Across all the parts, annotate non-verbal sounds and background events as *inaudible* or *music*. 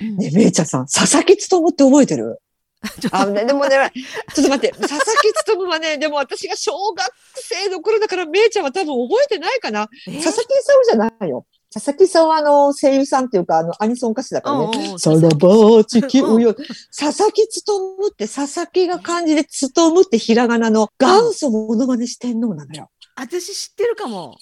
うんねえ、めいちゃんさん、佐々木努って覚えてる？*laughs* あ、ね、でもね、ちょっと待って、佐々木努はね、でも私が小学生の頃だから、めいちゃんは多分覚えてないかな。え佐々木勲じゃないよ。佐々木さんはあの声優さんっていうか、あのアニソン歌手だからね。さらば地球よ。佐々木努って、佐々木が漢字で努ってひらがなの元祖モノマネ四天王なのよ。私知ってるかも。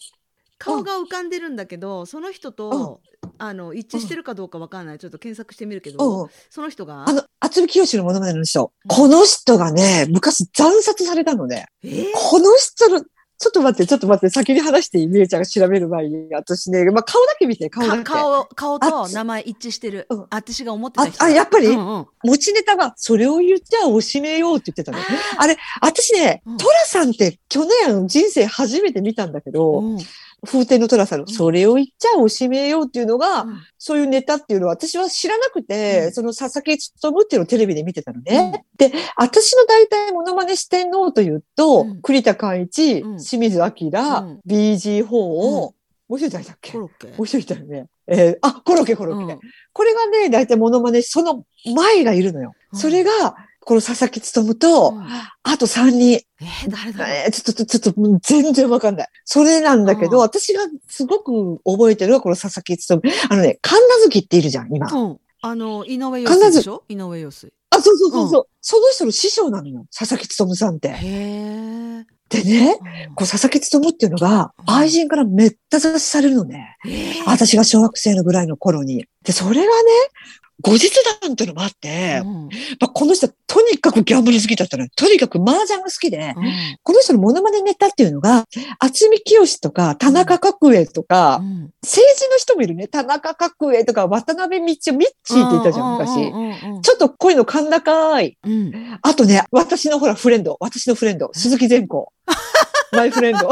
顔が浮かんでるんだけど、その人と、あの一致してるかどうかわかんない。ちょっと検索してみるけうんど、うん。その人があ、の、渥美清のモノマネの人。うんこの人がね、昔惨殺されたのね。えー？この人の、ちょっと待って、ちょっと待って、先に話していいみえちゃんが調べる前に、私ね、まあ、顔だけ見て、顔だけ。か顔顔とあ名前一致してるうん。私が思ってた人ああやっぱり？うんうん持ちネタが、それを言っちゃおしめようって言ってたの。あれ、私ねうん、トラさんって去年人生初めて見たんだけど、うん風天のトラさんの、んそれを言っちゃおしめようっていうのが、うん。そういうネタっていうのは私は知らなくて、うん。その佐々木努っていうのをテレビで見てたのね。で、私の大体モノマネ四天王というと、うん。栗田寛一、うん。清水明、ん。BG4 を、もう一人誰だっけ？もコロッケ。う一人いたよね。えーあ、コロッケコロッケ。うん。これがね、大体モノマネ、その前がいるのよ。うん。それが、この佐々木努と、うんあと3人。えー誰だえーちょっと、ちょっと、全然わかんない。それなんだけど、うん私がすごく覚えてるのは、この佐々木努。あのね、神奈月っているじゃん、今。うんあの井上陽水でしょ？井上陽水あ、そうそうそうそう、その人の師匠なのよ、佐々木努さんって。へえでね、こう佐々木努っていうのが、うん愛人からめった刺しされるのね。えー私が小学生のぐらいの頃に。で、それがね、後日談っていうのもあって、うんまあ、この人とにかくギャンブル好きだったのよ。とにかく麻雀が好きで、うんこの人のモノマネネタっていうのが、渥美清とか、田中角栄とか、うん政治の人もいるね。田中角栄とか、渡辺道夫、ミッチーって言ったじゃん、昔。ちょっと声の甲高い。あとね、私のほら、フレンド、私のフレンド、鈴木善子。*laughs* マイフレンド。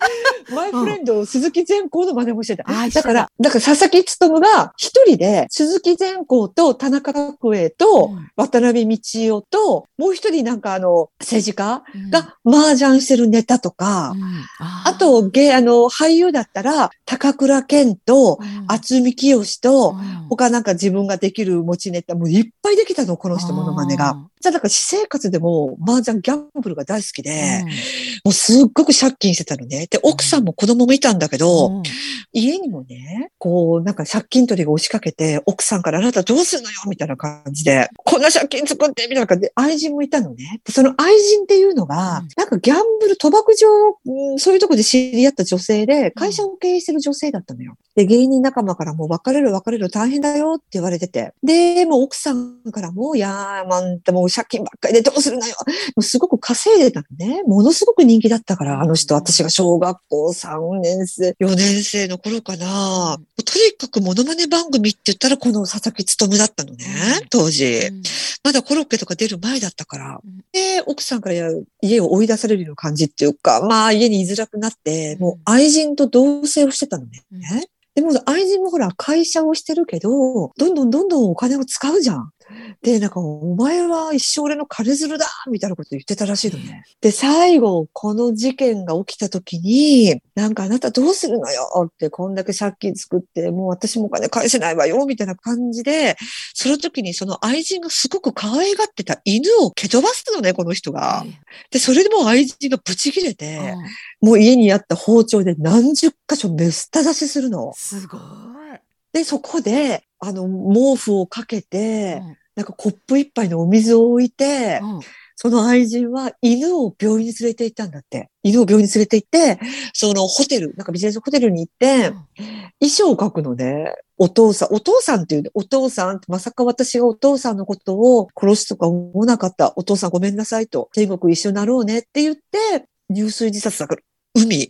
*laughs* マイフレンド、鈴木善光の真似もしてた。あだ。から、だから佐々木努が一人で、鈴木善光と田中角栄と、渡辺道夫と、もう一人なんかあの、政治家うん。が麻雀してるネタとか、うん。あと、芸、あの、俳優だったら、高倉健と、渥美清と、他なんか自分ができる持ちネタ、もういっぱいできたの、この人、モノマネが。じゃあ、だから私生活でも麻雀ギャンブルが大好きで、もうすっごく借金してたのね。で、奥さんも子供もいたんだけど、家にもね、こう、なんか借金取りが押しかけて、奥さんからあなたどうするのよみたいな感じで、こんな借金作ってみたいな感じで、愛人もいたのね。でその愛人っていうのが、うんなんかギャンブル、賭博場、うんそういうとこで知り合った女性で、会社を経営してる女性だったのよ。で、芸人仲間からもう別れる別れる大変だよって言われてて。で、もう奥さんからも、いやー、まんたもう借金ばっかりでどうするのよ。もうすごく稼いでたのね。ものすごく人気だったから、あの人、私が小学校3年生、4年生の頃かな。とにかくモノマネ番組って言ったらこの佐々木努だったのねうん、当時。まだコロッケとか出る前だったから。で、奥さんから家を追い出されるような感じっていうか、まあ家に居づらくなって、もう愛人と同棲をしてたのね。でも愛人もほら会社をしてるけど、どんどんどんどんお金を使うじゃん。で、なんか、お前は一生俺の金づるだみたいなこと言ってたらしいのね。で、最後、この事件が起きた時に、なんかあなたどうするのよ？って、こんだけ借金作って、もう私もお金返せないわよみたいな感じで、その時にその愛人がすごく可愛がってた犬を蹴飛ばすのね、この人が。で、それでもう愛人がブチ切れて、もう家にあった包丁で何十箇所メスタ出しするの。すごい。で、そこで、あの、毛布をかけて、なんかコップ一杯のお水を置いて、うんその愛人は犬を病院に連れて行ったんだって。犬を病院に連れて行って、そのホテル、なんかビジネスホテルに行って、衣装を描くのね。お父さん、お父さんっていうね、お父さんまさか私がお父さんのことを殺すとか思わなかった。お父さんごめんなさいと。天国一緒になろうねって言って、入水自殺だから、海、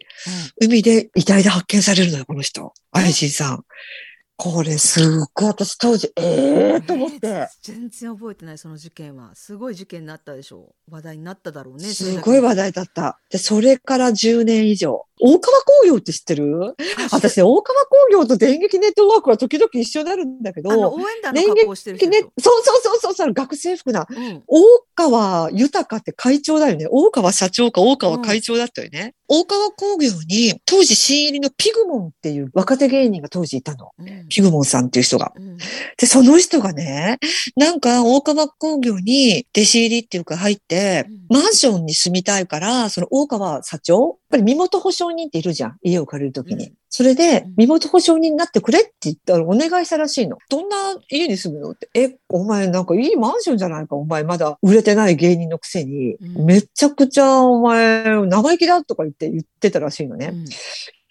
海で遺体で発見されるのよ、この人。愛人さん。これすっごい私当時、ええー、と思って。えー全然覚えてないその事件はすごい事件になったでしょう話題になっただろうねすごい話題だった。で、それから10年以上。大川工業って知ってる？私ね、大川工業と電撃ネットワークは時々一緒になるんだけど、あの応援団の格好してる人そうそうそうそうそう、学生服な。うん大川豊って会長だよね。大川社長か大川会長だったよね。大川工業に当時新入りのピグモンっていう若手芸人が当時いたの。うんピグモンさんっていう人が。うんで、その人がね、なんか大川工業に弟子入りっていうか入って、マンションに住みたいから、その大川社長、やっぱり身元保証人っているじゃん。家を借りるときに。うんそれでうん、身元保証人になってくれって言ったらお願いしたらしいの。どんな家に住むのって。え、お前なんかいいマンションじゃないか。お前まだ売れてない芸人のくせに、うんめちゃくちゃお前生意気だとか言って言ってたらしいのね。うん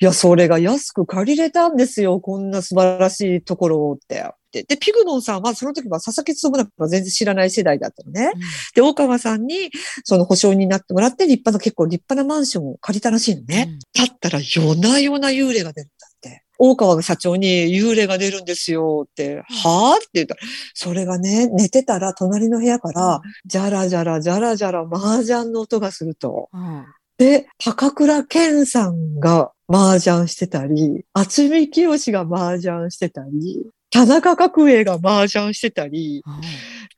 いや、それが安く借りれたんですよ。こんな素晴らしいところをって。で、でピグモンさんはその時は佐々木つなんか全然知らない世代だったのね。で、大川さんにその保証になってもらって立派な、結構立派なマンションを借りたらしいのね。だったら夜な夜な幽霊が出るんだって。大川社長に幽霊が出るんですよって、はぁって言ったら、それがね、寝てたら隣の部屋から、じゃらじゃらじゃらじゃら麻雀の音がすると。うんで、高倉健さんが麻雀してたり、厚見清が麻雀してたり、田中角栄が麻雀してたり、うん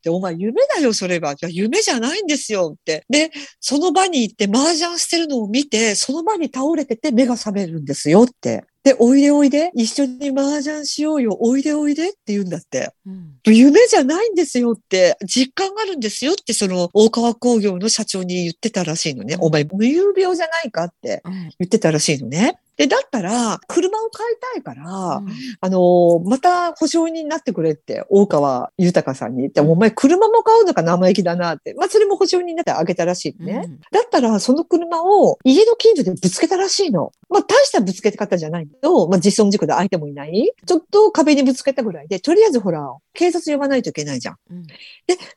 で、お前夢だよ、それは。いや、夢じゃないんですよって。で、その場に行って麻雀してるのを見て、その場に倒れてて目が覚めるんですよって。で、おいでおいで、一緒に麻雀しようよ、おいでおいでって言うんだって。うん夢じゃないんですよって、実感があるんですよって、その大川工業の社長に言ってたらしいのね。うんお前、無遊病じゃないかってうん言ってたらしいのね。で、だったら、車を買いたいから、うんあのーまた保証人になってくれって、大川豊さんに言って、お前車も買うのか生意気だなって。まあ、それも保証人になってあげたらしいのね。うんだったら、その車を家の近所でぶつけたらしいの。まあ、大したぶつけ方じゃないけど、まあ、実損事故で相手もいない。ちょっと壁にぶつけたぐらいで、とりあえずほら、警察呼ばないといけないじゃん。うん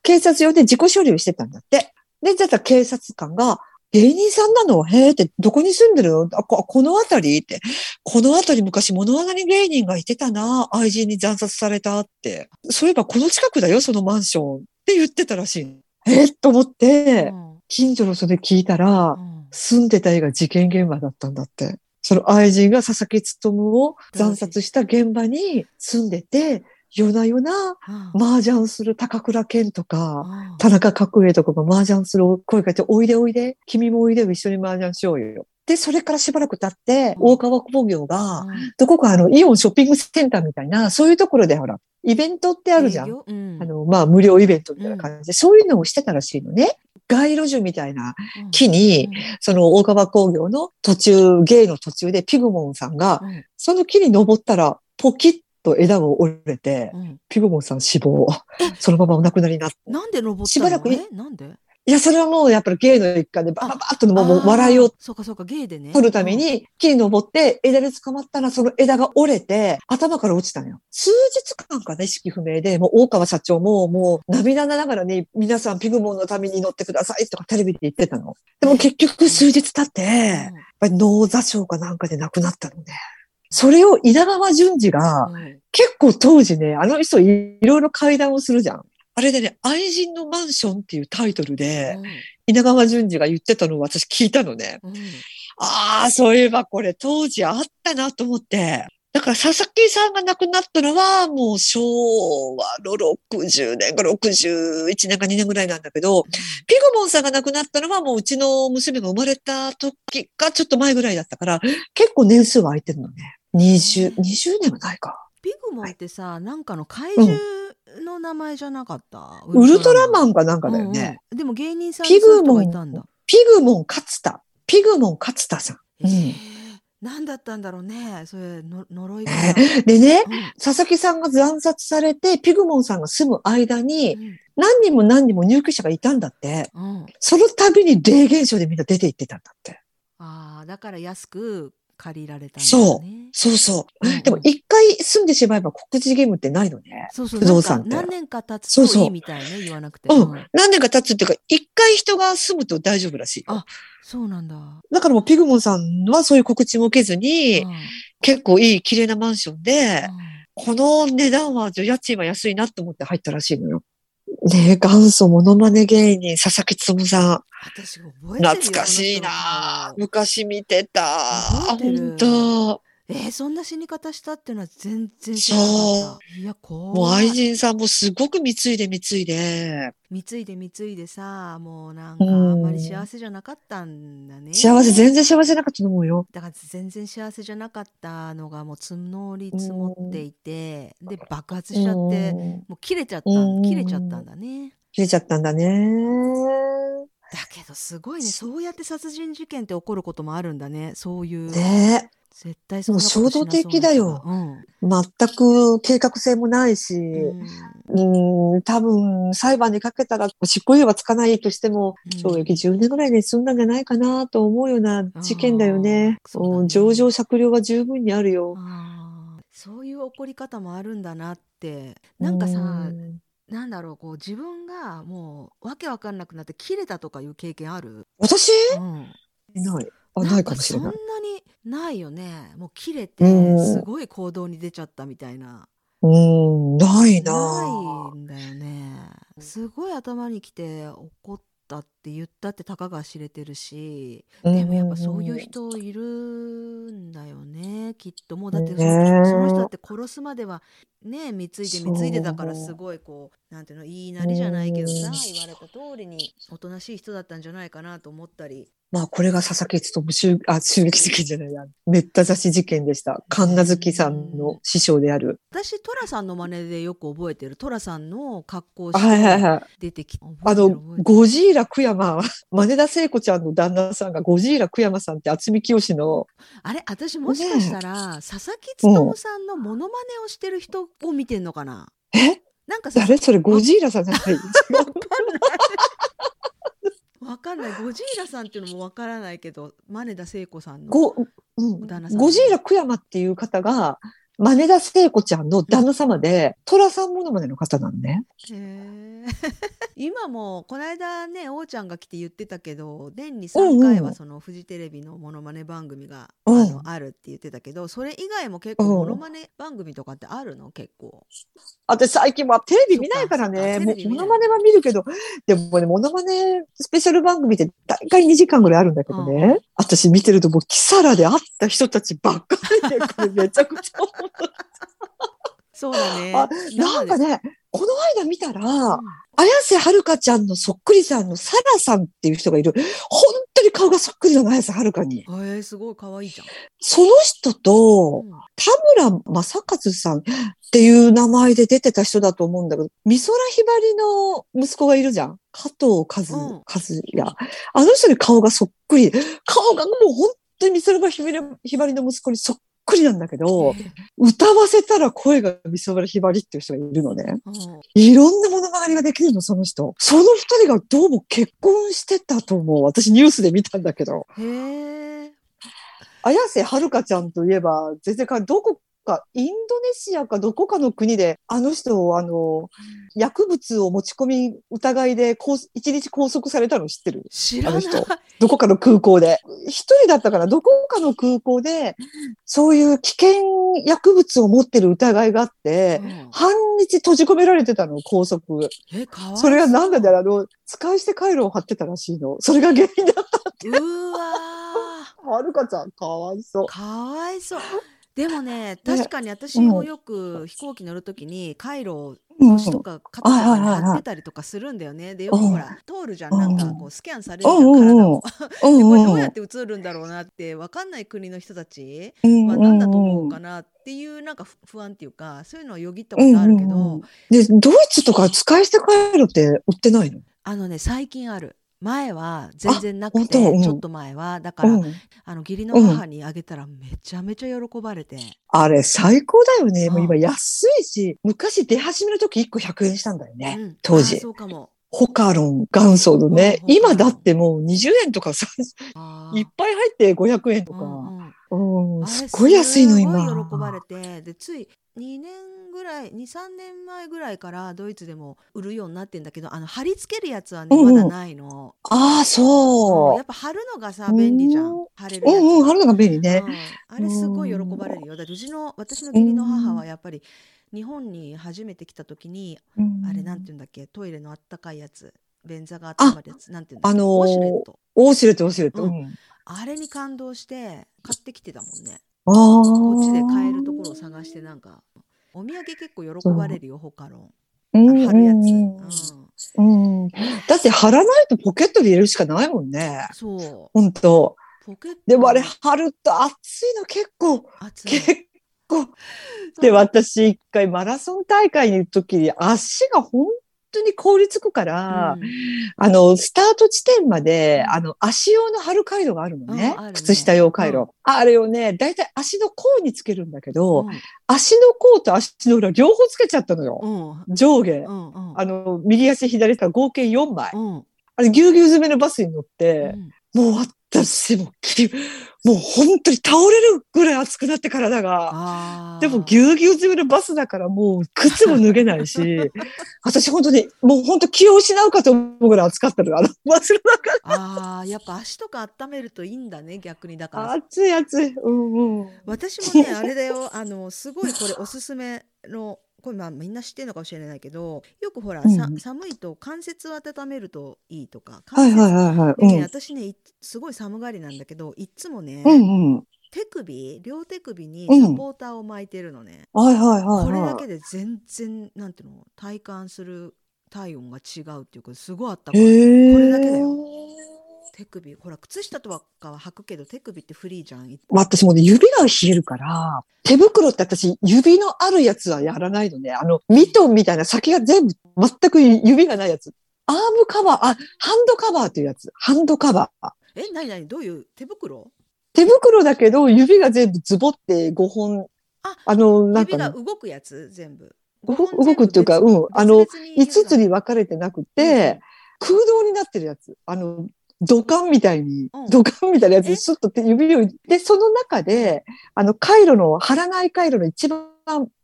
警察呼んで自己処理をしてたんだって。で、じゃあ警察官が、芸人さんなの？へえって、どこに住んでる？のあこ、この辺りって。この辺り昔物語芸人がいてたな。愛人に惨殺されたって。そういえばこの近くだよ、そのマンション。って言ってたらしいの。えと思って、近所の人で聞いたらう、ん住んでた家が事件現場だったんだって。その愛人が佐々木努を惨殺した現場に住んでて、夜な夜なうん。麻雀する高倉健とか、うん。田中角栄とかが麻雀する声かけて、おいでおいで、君もおいでよ、一緒に麻雀しようよ。で、それからしばらく経って、うん。大川工業が、うん。どこかあの、イオンショッピングセンターみたいな、そういうところでほら、イベントってあるじゃん。あの、まあ、無料イベントみたいな感じで、そういうのをしてたらしいのね。街路樹みたいなうん。木に、その大川工業の途中、芸の途中でピグモンさんが、うん。その木に登ったら、ポキッと枝が折れて、うん。ピグモンさん死亡。そのままお亡くなりにな。った。なんで登ったの？しばらくなんで？いや、それはもうやっぱり芸の一環でバババッともう。笑いをそうかそうか芸でね。取るために木に登って枝で捕まったらその枝が折れて頭から落ちたのよ。数日間かね、意識不明で、もう大川社長ももう涙ながらに皆さんピグモンのために乗ってくださいとかテレビで言ってたの。でも結局数日経って、やっぱり脳挫傷かなんかで亡くなったのね。それを稲川淳二がうんうん結構当時ね、あの人いろいろ会談をするじゃん。あれでね、愛人のマンションっていうタイトルで、稲川淳二が言ってたのを私聞いたのね。うんああ、そういえばこれ当時あったなと思って。だから佐々木さんが亡くなったのはもう昭和の60年か61年か2年ぐらいなんだけど、ピグモンさんが亡くなったのはもううちの娘が生まれた時かちょっと前ぐらいだったから、結構年数は空いてるのね。20、20年はないか。ピグモンってさなんかの怪獣の名前じゃなかった？ウルトラマンンかなんかだよね。うんうんでも芸人さんピグモンがいたんだピグモン勝田。ピグモン勝田さん。うんえー何だったんだろうねそれの呪いがでね、うん佐々木さんが惨殺されて、ピグモンさんが住む間に、うん何人も何人も入居者がいたんだって。うんその度に霊現象でみんな出て行ってたんだって。ああだから安く借りられたんだそね。そう。そう。う。んうん。でも一回住んでしまえば告知義務ってないのね。そうそう。不動産って。何年か経つそうそう。といいみたいね言わなくてうんうん。何年か経つっていうか、一回人が住むと大丈夫らしいよ。あそうなんだ。だからもうピグモンさんはそういう告知も受けずに、うん。結構いい綺麗なマンションで、うん。この値段は、家賃は安いなと思って入ったらしいのよ。ねえ、元祖モノマネ芸人、佐々木努さん。懐かしいな昔見てた。本当えー、そんな死に方したっていうのは全然知らなかった。いや、怖い。もう愛人さんもすごく貢いで貢いで、貢いで貢いでさ、もうなんかあんまり幸せじゃなかったんだね。幸せ、全然幸せなかったと思うよ。だから全然幸せじゃなかったのがもう積もり積もっていて、で爆発しちゃって、うんもう切れちゃったうん切れちゃったんだね。切れちゃったんだね。だけどすごいねそうやって殺人事件って起こることもあるんだねそういう、ね絶対もう衝動的だよ。そうな人が全く計画性もないし、うん。うん、多分裁判にかけたら執行猶予はつかないとしても、うん。懲役10年ぐらいで済んだんじゃないかなと思うような事件だよね。うん。情状酌量は十分にあるよ。そういう起こり方もあるんだなって。なんかさ、うんなんだろうこう自分がもうわけわかんなくなって切れたとかいう経験ある、私？うん、ない。あ、ないかもしれない。そんなにないよね。もう切れてうん。すごい行動に出ちゃったみたいな、うん、ないなないんだよね。すごい頭にきて怒ったって言ったってたかが知れてるしでもやっぱそういう人いるんだよねきっと。もうだってそ,、の人だって殺すまではね貢いで貢いでたからすごいこうなんていうの言いなりじゃないけどさうん言われた通りにおとなしい人だったんじゃないかなと思ったりまあ、これが佐々木勉襲、あ、襲撃事件じゃないや。めった刺し事件でした。神奈月さんの師匠である。私寅さんの真似でよく覚えてる。寅さんの格好をしてはいはいはい。出てきてあの覚えてる覚えて、る。ゴジーラ久山、真田聖子ちゃんの旦那さんがゴジーラ久山さんって渥美清の、あれ私もしかしたら、佐々木勉さんのモノマネをしてる人を見てんのかな？え？なんかさ誰？それゴジーラさんじゃない *laughs* ないゴジーラさんっていうのもわからないけど真田聖子さんのゴ、うん。旦那さんゴジーラ久山っていう方が、真田聖子ちゃんの旦那様で、寅さんモノマネの方なのね。へえ *laughs* 今もこの間ね王ちゃんが来て言ってたけど年に3回はそのフジテレビのモノマネ番組が、うん。あのあるって言ってたけどそれ以外も結構うん。モノマネ番組とかってあるの？結構。私最近はテレビ見ないからね、もそっかテレビ見ない。モノマネは見るけど、でもね、モノマネスペシャル番組って大概2時間ぐらいあるんだけどね、うん。私見てるともうキサラで会った人たちばっかりで、これめちゃくちゃそうだねあなんかね、ね、この間見たら、綾瀬はるかちゃんのそっくりさんのサラさんっていう人がいる。本当に顔がそっくりなの、綾瀬はるかに。えすごい可愛いじゃん、その人と、うん田村正和さんっていう名前で出てた人だと思うんだけど、美空ひばりの息子がいるじゃん。加藤和、うん和也。あの人に顔がそっくり。顔がもう本当に美空ひばりひばりの息子にそっくりなんだけど、歌わせたら声が美空ひばりっていう人がいるのね。うんいろんな物語ができるの、その人。その二人がどうも結婚してたと思う。私ニュースで見たんだけど。へえ綾瀬はるかちゃんといえば、全然か、どこか、インドネシアかどこかの国で、あの人を、あの、薬物を持ち込み疑いで、一日拘束されたの知ってる？知らない。あの人。どこかの空港で。一人だったから、どこかの空港で、そういう危険薬物を持ってる疑いがあって、うん。半日閉じ込められてたの、拘束。えかわいそれはなんだろう、あの、使い捨て回路を貼ってたらしいの。それが原因だっうーわた。はるかちゃん、かわいそう。ー。かわいそうでもね確かに私もよく飛行機乗るときに回路を腰とか肩とかに貼ってたりとかするんだよね。でよくほら通るじゃん。なんかこうスキャンされるじゃん体を。うん *laughs* でこれうんどうやって映るんだろうなって分かんない国の人たちうんは何だと思うかなっていうなんか不不安っていうかそういうのをよぎったことあるけど。で、ドイツとか使い捨て回路って売ってないの？あのね最近ある。前は全然なく本当？うんてちょっと前はだからうん。あの義理の母にあげたらめちゃめちゃ喜ばれて。あれ、最高だよね。もう今うん安いし、昔出始めの時1個100円したんだよね。うん当時あそうかも。ホカロン元祖のね。うん今だってもう20円とかさ、いっぱい入って500円とか。うんうんすっごい安いの今。すごい喜ばれてでつい2年ぐらい23年前ぐらいからドイツでも売るようになってんだけどあの貼り付けるやつはねうんうん。まだないの、ああ、う。んそやっぱ貼るのがさ便利じゃん。うん。貼れるう。うやつ。んうん、貼るのが便利ね。うん。あれすごい喜ばれるよ。だってうちの私の義理の母はやっぱり日本に初めて来た時にあれなんて言うんだっけ？トイレのあったかいやつ。便座が温まるやつ。なんて言うんだっけ？あのーウォシュレット。オーシュレット、オーシュレット。ううん。ん。あれに感動して買ってきてたもんね。ああ。こっちで買えるところを探してなんかお土産結構喜ばれるよホカロンうんあ貼るやつ、ううん。んうん。だって貼らないとポケットに入れるしかないもんね。そう。ほんと。ポケット。でもあれ貼ると熱いの結構、結構。*laughs* で、私一回マラソン大会に行くときに足が本当に凍りつくから、うんあの、スタート地点まで、うんあの、足用の貼る回路があるのね。ね靴下用回路。うんあれをね、だいたい足の甲につけるんだけど、うん足の甲と足の裏両方つけちゃったのよ。うん上下。うんうんあの、右足、左足合計4枚。うんあれ、ぎゅうぎゅう詰めのバスに乗ってう、んもう私もき、もう本当に倒れるぐらい熱くなって体が。でもぎゅうぎゅう詰めのバスだからもう靴も脱げないし、*laughs* 私本当に、もう本当気を失うかと思うぐらい暑かったのよ。あの *laughs* バスの中あーやっぱ足とか温めるといいんだね逆にだから暑い暑い。うんうん。私もねあれだよあのすごいこれおすすめのこれまあみんな知ってるのかもしれないけどよくほら、さうん。寒いと関節を温めるといいとかはい私ねいすごい寒がりなんだけどいっつもね、うんうん。手首両手首にうん。サポーターを巻いてるのね、はいはいはい、はい。これだけで全然なんていうの体感する体温が違うっていうかすごいあったかい。これだけだよ手首ほら靴下とかは履くけど手首ってフリーじゃんい私もね、指が冷えるから、手袋って私、指のあるやつはやらないのね。あの、ミトンみたいな先が全部、全く指がないやつ。アームカバー、あ、ハンドカバーっていうやつ。ハンドカバー。え何何どういう？手袋？手袋だけど、指が全部ズボって5本。あの、なん指が動くやつ？全部動くっていうかうんあの別々に5つに分かれてなくて、空洞になってるやつ。あの、土管みたいにうん、土管みたいなやつえ？にスッと手指を、で、その中で、あの、カイロの、貼らないカイロの一番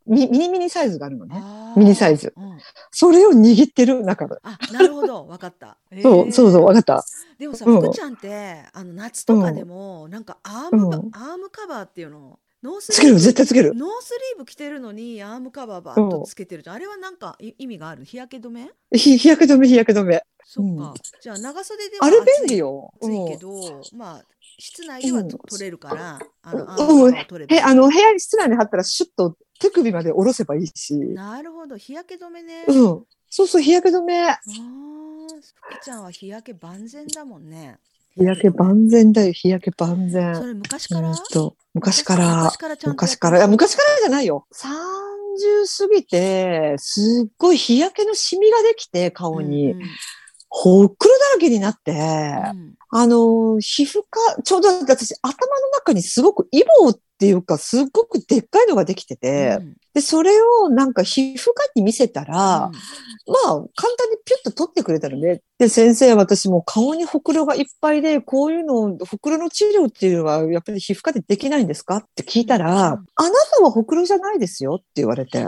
ミミニミニサイズがあるのね。ミニサイズ。うん。それを握ってる中で。あなるほど。*laughs* わかった。そう、そうそう、わかった。でもさ、うん。福ちゃんってあの夏とかでも、なんかアームば、うん。アームカバーっていうのノースつける、絶対つける。ノースリーブ着てるのにアームカバーバーッとつけてるじゃん。あれはなんかい意味がある？日焼け止め？日日焼け止め、日焼け止め。そっか、うん。じゃあ長袖ではあれ便利よ。暑い。けうん。ど、まあ室内では取れるからあのうん。アームカバーを取ればいいへ、あの、部屋に室内に貼ったらシュッと手首まで下ろせばいいし。なるほど。日焼け止めね、うん。そうそう、日焼け止め。ああ福ちゃんは日焼け万全だもんね日焼け万全だよ、日焼け万そ全。れ昔から？昔から。昔、から昔から、いや、昔からじゃないよ。30過ぎて、すっごい日焼けのシミができて、顔に。うんうん。ほっくろだらけになって、うん。あの、皮膚科、ちょうど私、頭の中にすごくイボっていうか、すっごくでっかいのができてて、うん。で、それをなんか皮膚科に見せたら、うん。まあ、簡単にピュッと取ってくれたのね。で、先生、私もう顔にほくろがいっぱいで、こういうの、ほくろの治療っていうのは、やっぱり皮膚科でできないんですか？って聞いたら、うん。あなたはほくろじゃないですよって言われて。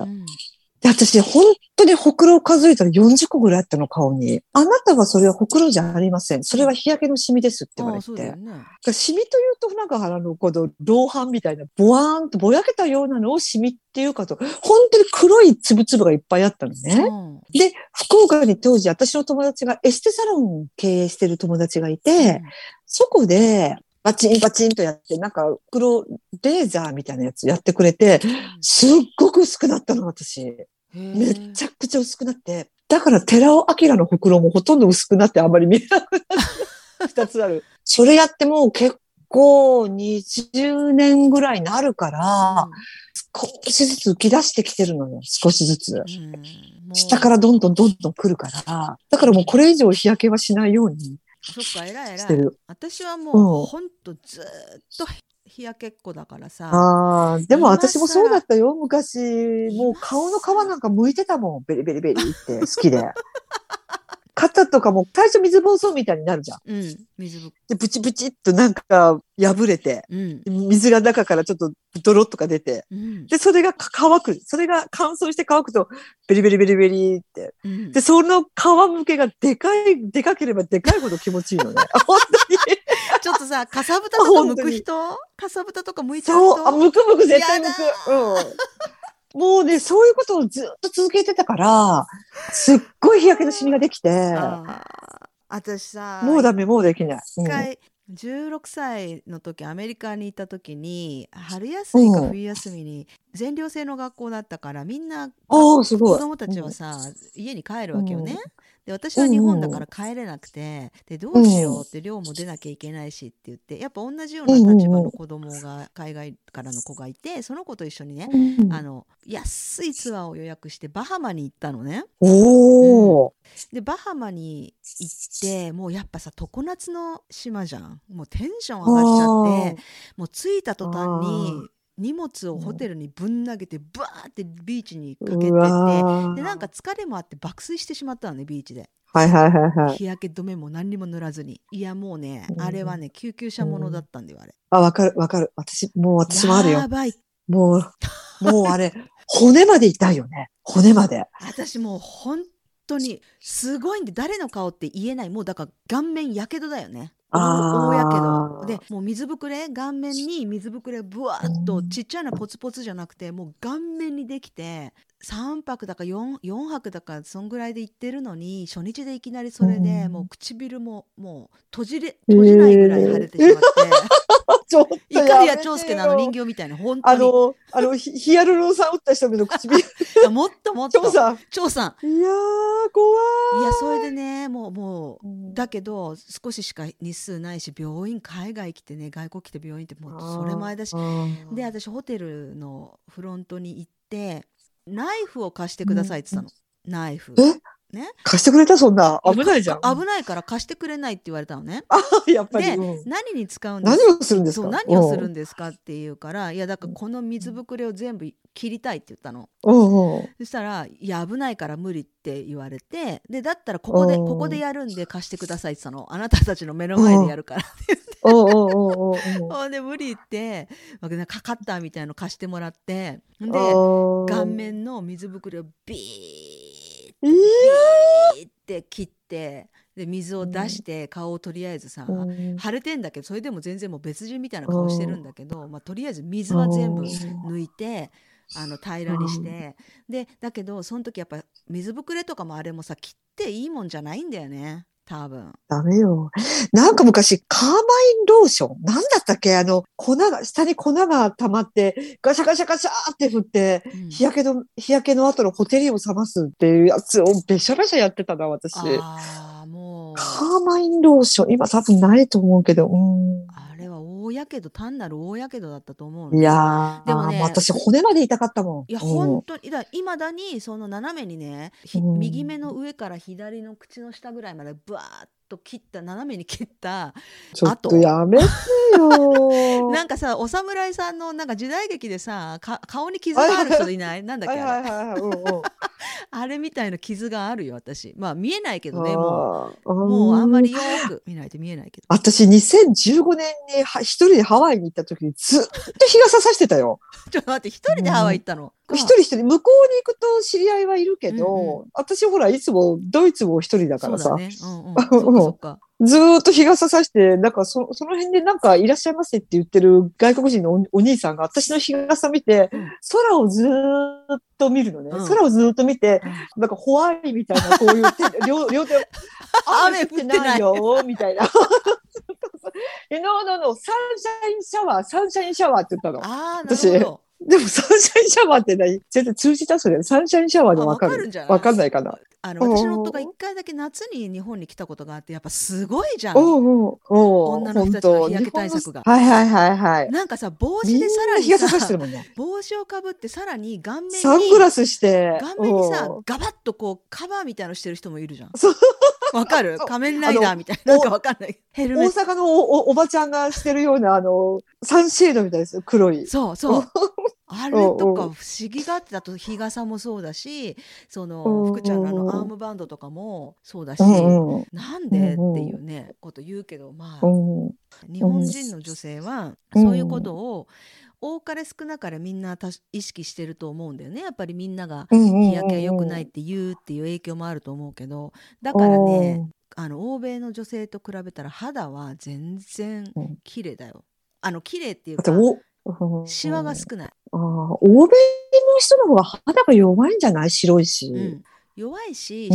私、本当にほくろを数えたら40個ぐらいあったの、顔に。あなたはそれはほくろじゃありません。それは日焼けのシミですって言わあれて。シミというと、なんか、あの、この、老斑みたいな、ボワーンとぼやけたようなのをシミっていうかと、本当に黒いつぶつぶがいっぱいあったのね。うんで、福岡に当時、私の友達がエステサロン経営してる友達がいて、そこで、バチンバチンとやって、なんか、黒レーザーみたいなやつやってくれて、すっごく薄くなったの、私。めっちゃゃくちゃ薄くなって。だから、寺尾明のほくろもほとんど薄くなってあんまり見えなくなって、二つある。それやってもう結構20年ぐらいになるから、少しずつ浮き出してきてるのよ、少しずつ。下かららどんどんどんどん来るから。だからもうこれ以上日焼けはしないようにそっか偉い偉いしてる。私はもうんうほんとずーっと日焼けっ子だからさああ、でも今私もそうだったよ、昔。もう今顔の皮なんか剥いてたもん。ベリベリベリって好きで。肩とかも最初水疱瘡みたいになるじゃん。うん水ぶで、ブチブチっとなんか破れて、うん水が中からちょっとドロッとか出て。うんで、それが乾く。それが乾燥して乾くと、ベリベリベリベリって。うんで、その皮むけがでかい、でかければでかいほど気持ちいいのね。*laughs* 本当に。ちょっとさかさぶたとか剥く人？かさぶたとか剥いちゃうそう、人あ、むくむく絶対むやく。うん。もうね、そういうことをずっと続けてたから、すっごい日焼けのシミができて、あー私さもうダメ、もうできない。うん一回16歳の時アメリカに行った時に春休みかうん冬休みに全寮制の学校だったからみんなああ、すごい。子供たちはさ、家に帰るわけよね。で私は日本だから帰れなくて、でどうしようって寮も出なきゃいけないしって言ってやっぱ同じような立場の子供が海外からの子がいてその子と一緒にね、うん。あの安いツアーを予約してバハマに行ったのね。でバハマに行ってもうやっぱさ常夏の島じゃん。もうテンション上がっちゃってもう着いた途端に荷物をホテルにぶん投げてバーってビーチにかけててわでなんか疲れもあって爆睡してしまったのねビーチではいはいはいはい。日焼け止めも何にも塗らずにいやもうねうんあれはね救急車ものだったんだよあれあ、わかるわかる。私、もう私もあるよや。ばいもう、もうあれ、骨まで痛いよね。骨まで。私もう本当にすごいんで誰の顔って言えないもうだから顔面やけどだよね大やけど。でもう水ぶくれ顔面に水ぶくれぶわっとちっちゃいなポツポツじゃなくてもう顔面にできて3泊だか 4, 4泊だかそんぐらいで行ってるのに初日でいきなりそれでうんもう唇ももう閉じれ閉じないぐらい腫れてしまって、*laughs* ちょっとイカリア長介のあの人形。形みたいな本当にあの、あの、ヒヒアルロン酸打った人の唇。いやもっともっと *laughs* 張さん。長さんいやー、怖いやそれでねもうもうい。だけど少ししか日数ないし病院海外来てね外国来て病院ってもうそれ前だしで私ホテルのフロントに行ってナイフを貸してくださいって言ったの、ナイフ。え？ね貸してくれた？そんな。危ないじゃん。危ないから貸してくれないって言われたのねやっぱり。でうん何に使うんです何をするんですか？そう何をするんですかって言うからいやだからこの水ぶくれを全部切りたいって言ったの。そしたら「いや危ないから無理」って言われてでだったらここでうんここでやるんで貸してくださいって言ったのあなたたちの目の前でやるからうんうんうんうんうん。*laughs* ほんで無理ってかかったみたいの貸してもらってで顔顔。面の水ぶくれをビーッいやビーって切ってで水を出して顔をとりあえずさ、ー。腫れてんだけどそれでも全然もう別人みたいな顔してるんだけど、まあ、とりあえず水は全部抜いてあの平らにして。でだけどその時やっぱ水ぶくれとかもあれもさ切っていいもんじゃないんだよね多分。ダメよ。なんか昔、カーマインローションなんだったっけ？あの、粉が、下に粉が溜まって、ガシャガシャガシャーって振って、うん日焼けの、日焼けの後のホテリを冷ますっていうやつをべしゃべしゃやってたな、私。ああもうカーマインローション、今多分ないと思うけど、うん。あ大やけど単なる大やけどだったと思うの。いやー、でもねう私骨まで痛かったもん。いやうん。本当にだいまだにその斜めにねひうん。右目の上から左の口の下ぐらいまでブワーッと切った斜めに切ったちょっとやめてよ。*laughs* なんかさお侍さんのなんか時代劇でさか顔に傷がある人いない？なんだっはいけ *laughs* あれみたいな傷があるよ私。まあ見えないけどねもう。もうあんまりよーく見ないと見えないけど。私、2015年には一人でハワイに行った時にずっと日傘さしてたよ。*laughs* ちょっと待って一人でハワイ行ったの、一人一人、向こうに行くと知り合いはいるけど、うんう私ほら、いつもドイツも一人だからさ、*laughs* ずーっと日傘さして、なんかそその辺でなんかいらっしゃいませって言ってる外国人のおお兄さんが私の日傘見て、うん。空をずーっと見るのね。うん。空をずーっと見て、なんか why みたいなこういう手、両 *laughs* 両手を、雨降ってないよ、みたいな。*laughs* え、 no no no、sunshine shower、sunshine shower って言ったの。ああな私るほどでも sunshine shower って何？全然通じた？それ。 sunshine shower であわかる。わかるんじゃないわかんないかな？あのうん私の夫が一回だけ夏に日本に来たことがあってやっぱすごいじゃん。おうおうおう。女の人たちの日焼け対策が。はいはいはいはい。なんかさ帽子でさらにさね。帽子をかぶってさらに顔面にサングラスして。顔面にさガバッとこうカバーみたいのしてる人もいるじゃん。そう *laughs* わかる？仮面ライダーみたいななんかわかんない。ヘルメ大ット。阪のおおおばちゃんがしてるような、あの、サンシェードみたいです。よ。黒い。そうそう。*laughs* あれとか不思議があってあと日傘もそうだしそうんのうん。福ちゃんのあのアームバンドとかもそうだしなんでっていうねこと言うけどまあうん。日本人の女性はうん。そういうことを多かれ少なかれみんな意識してると思うんだよね。やっぱりみんながうん日焼けは良くないって言うっていう影響もあると思うけど。だからねあの欧米の女性と比べたら肌は全然うん。綺麗だよ。あの綺麗っていうかシワが少ない。あー欧米の人の方が肌が弱いんじゃない？白いし。うん弱いし、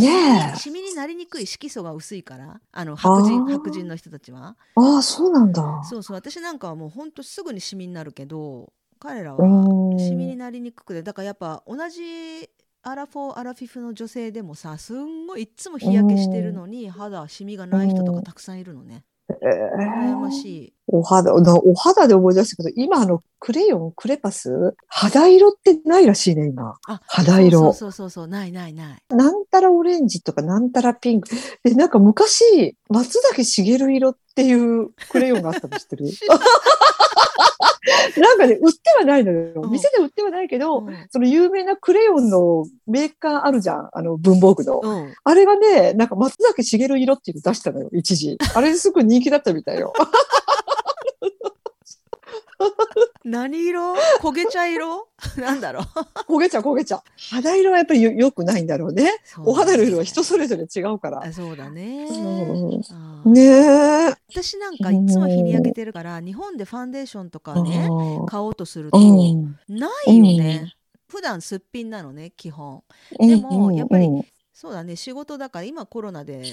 シミになりにくい色素が薄いからあの白人白人の人たちは。ああ、そうなんだ。そうそう私なんかはもうほんとすぐにシミになるけど彼らうはん。シミになりにくくてだからやっぱ同じアラフォーアラフィフの女性でもさすんごいいっつも日焼けしてるのに肌シミがない人とかたくさんいるのね。え羨まーしいお肌、なお肌で思い出したけど、今あの、クレヨン、クレパス？肌色ってないらしいね、今。あ肌色そうそうそうそうないないないなんたらオレンジとかなんたらピンク。で、なんか昔、松崎しげる色っていうクレヨンがあったの知ってる？*laughs* *laughs* なんかね、売ってはないのよ。うん店で売ってはないけど、うんその有名なクレヨンのメーカーあるじゃん。あの、文房具の。うんあれがね、なんか松崎しげる色っていうの出したのよ、一時。あれすごい人気だったみたいよ。*laughs* 何色？焦げ茶色？*laughs* なんだろう。*laughs* 焦げちゃう焦げちゃう。肌色はやっぱりよ良くないんだろうね。お肌の色は人それぞれ違うから。あそうだね、う。んねえ。私なんかいつも日に焼けてるから日本でファンデーションとかねうん買おうとするとうん。ないよね、普段すっぴんなのね基本。でもやっぱりうん。そうだね仕事だから今コロナで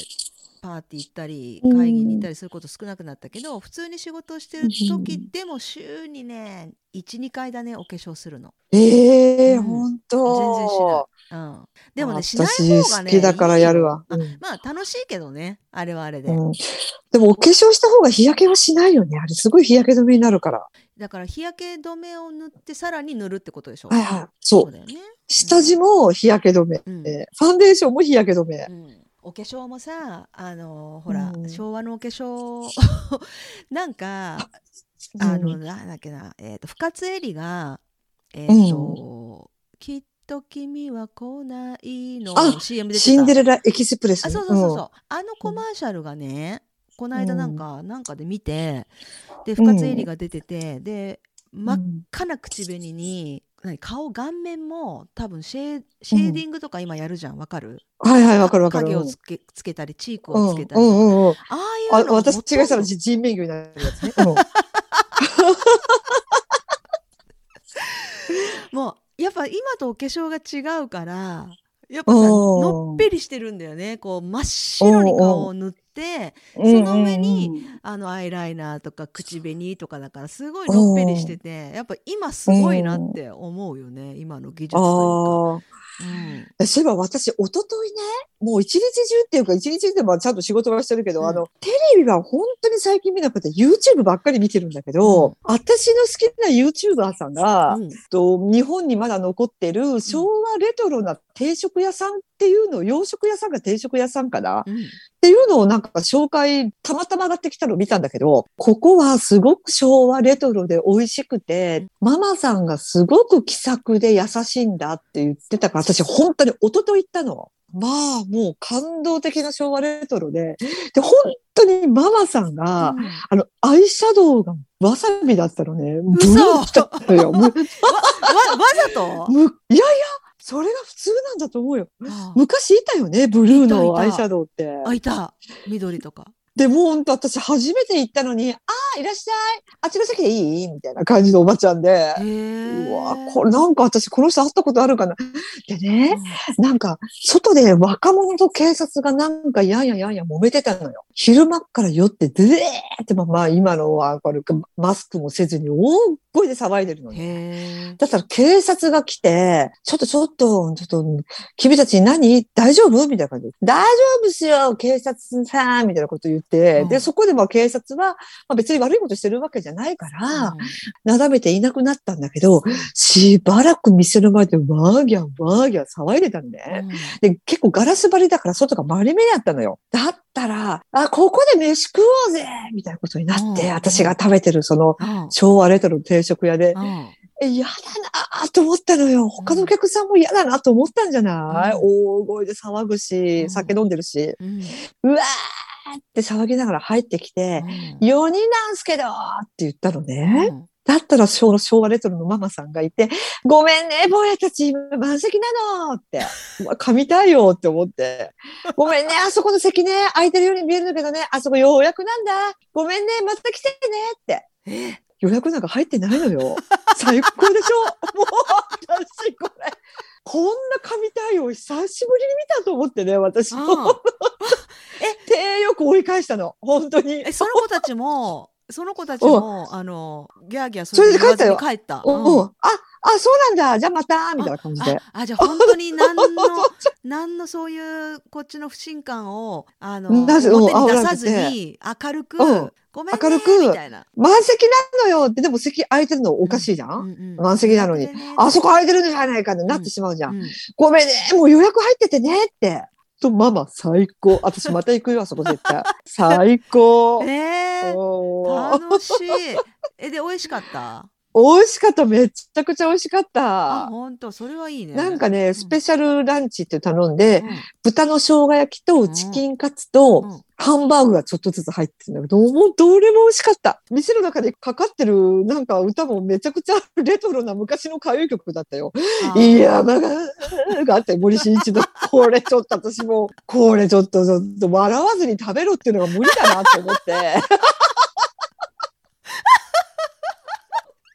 パーティー行ったりうん。会議に行ったりすること少なくなったけど、普通に仕事をしてる時でも週にね12回だねお化粧するの。ええうん。本全当。然しない、うん、でもねあしない私方がね好きだからやるわ。うん。あまあ楽しいけどねあれはあれで、うん。でもお化粧した方が日焼けはしないよね。あれすごい日焼け止めになるから。だから日焼け止めを塗ってさらに塗るってことでしょ？はいはい。そう。だよね、下地も日焼け止め。ファンデーションも日焼け止め。う。ん、お化粧もさあのほら、うん昭和のお化粧 *laughs* なんかあの、なんだっけな、えっ、と、深津絵里が、えっ、と、きっと君は来ないのあ CM 出てた。シンデレラエキスプレス。あ、そうそうそうそう。あのコマーシャルがね、この間なんか、なんかで見て、で、深津絵里が出てて、で、うん。真っ赤な口紅に、何顔顔面も多分シェーシェーディングとか今やるじゃんわかる？はいはい、わかるわかる。影をつけつけたりチークうんをつけたり、うんうんうん。ああいうのあ私違いしたら人面魚になるやつね。うん。*laughs* もうやっぱ今とお化粧が違うからやっぱのっぺりしてるんだよね。こう真っ白に顔を塗ってその上にあのアイライナーとか口紅とかだからすごいのっぺりしててやっぱ今すごいなって思うよね今の技術というあか。うんあ。そういえば私、一昨日ね、もう一日中っていうか、一日でもちゃんと仕事はしてるけど、うん。あの、テレビは本当に最近見なくて、YouTube ばっかり見てるんだけど、うん。私の好きな YouTuber さんが、うん。と日本にまだ残ってる昭和レトロな定食屋さんっていうのを、洋食屋さんが定食屋さんかな、うん。っていうのをなんか紹介、たまたま上がってきたのを見たんだけど、ここはすごく昭和レトロで美味しくて、ママさんがすごく気さくで優しいんだって言ってたから、私本当に一昨日行ったの。まあ、もう感動的な昭和レトロで、で、本当にママさんが、うんあの、アイシャドウがわさびだったのね。ブ嘘ルーだったのよ。*laughs* むわわわざと？むいやいや、それが普通なんだと思うよ。あ昔いたよね、ブルーのアイシャドウって。あいた緑とか。で、もう本当私初めて行ったのに、ああ、いらっしゃい。あっちの席でいい？みたいな感じのおばちゃんで。うわ、これなんか私この人会ったことあるかな？でね、なんか、外で若者と警察がなんかやんややんや揉めてたのよ。昼間っから酔って、でーって、まあまあ今のはこれマスクもせずに大声で騒いでるのへに。え。だったら警察が来て、ちょっとちょっと、ちょっと、君たち何？大丈夫？みたいな感じで。大丈夫っすよ警察さんみたいなこと言って、うんで、そこでまあ警察は、まあ別に悪いことしてるわけじゃないから、なだめていなくなったんだけど、しばらく店の前でワーギャーワーギャー騒いでたんね。で、結構ガラス張りだから外が丸めだったのよ。だったら、あ、ここで飯食おうぜみたいなことになって、うん私が食べてるそのうん。昭和レトロの定食屋で、うん。え、嫌だなと思ったのよ。他のお客さんも嫌だなと思ったんじゃない、うん大声で騒ぐうし、ん酒飲んでるし、うん。うわーって騒ぎながら入ってきて、4人なんすけどって言ったのね。うんだったら昭和レトロのママさんがいて、ごめんね、坊やたち今満席なのって。うわ噛みたいよって思って。ごめんね、あそこの席ね、空いてるように見えるんだけどね、あそこ予約なんだ。ごめんね、また来てねって。え予約なんか入ってないのよ。最高でしょ？もう、私これ。こんな神対応久しぶりに見たと思ってね、私も。うん *laughs* 手よく追い返したの。本当に。え、その子たちも、その子たちも、あの、ギャーギャーそそれれでで帰ったよ帰った。おうんおあ、あ、そうなんだ。じゃあまた、みたいな感じで。あ、あじゃあ本当に *laughs* 何の、何のそういうこっちの不信感を、あの、なぜ表にうん出さずに、明るく、うんごめんね、明るくみたいな。満席なのよって、でも席空いてるのおかしいじゃん、満席なのに。あそこ空いてるんじゃないかってなってしまうじゃんごめんね、もう予約入っててねって。と、ママ、最高。私また行くよ、あそこ絶対。*laughs* 最高。え楽しい。え、で、美味しかった？美味しかった。めちゃくちゃ美味しかっあ、た。本当それはいいね。なんかね、スペシシャルランチって頼んで、ャ豚の生姜焼きとチキンカツと、うんハンバーグがちょっとずつ入ってるんだけど、もうどれも美味しかった。店の中でかかってるなんか歌もめちゃくちゃレトロな昔の歌謡曲だったよ。いや、まが、があって森進一の、*laughs* これちょっと私も、これちょっとちょっと笑わずに食べろっていうのが無理だなって思って。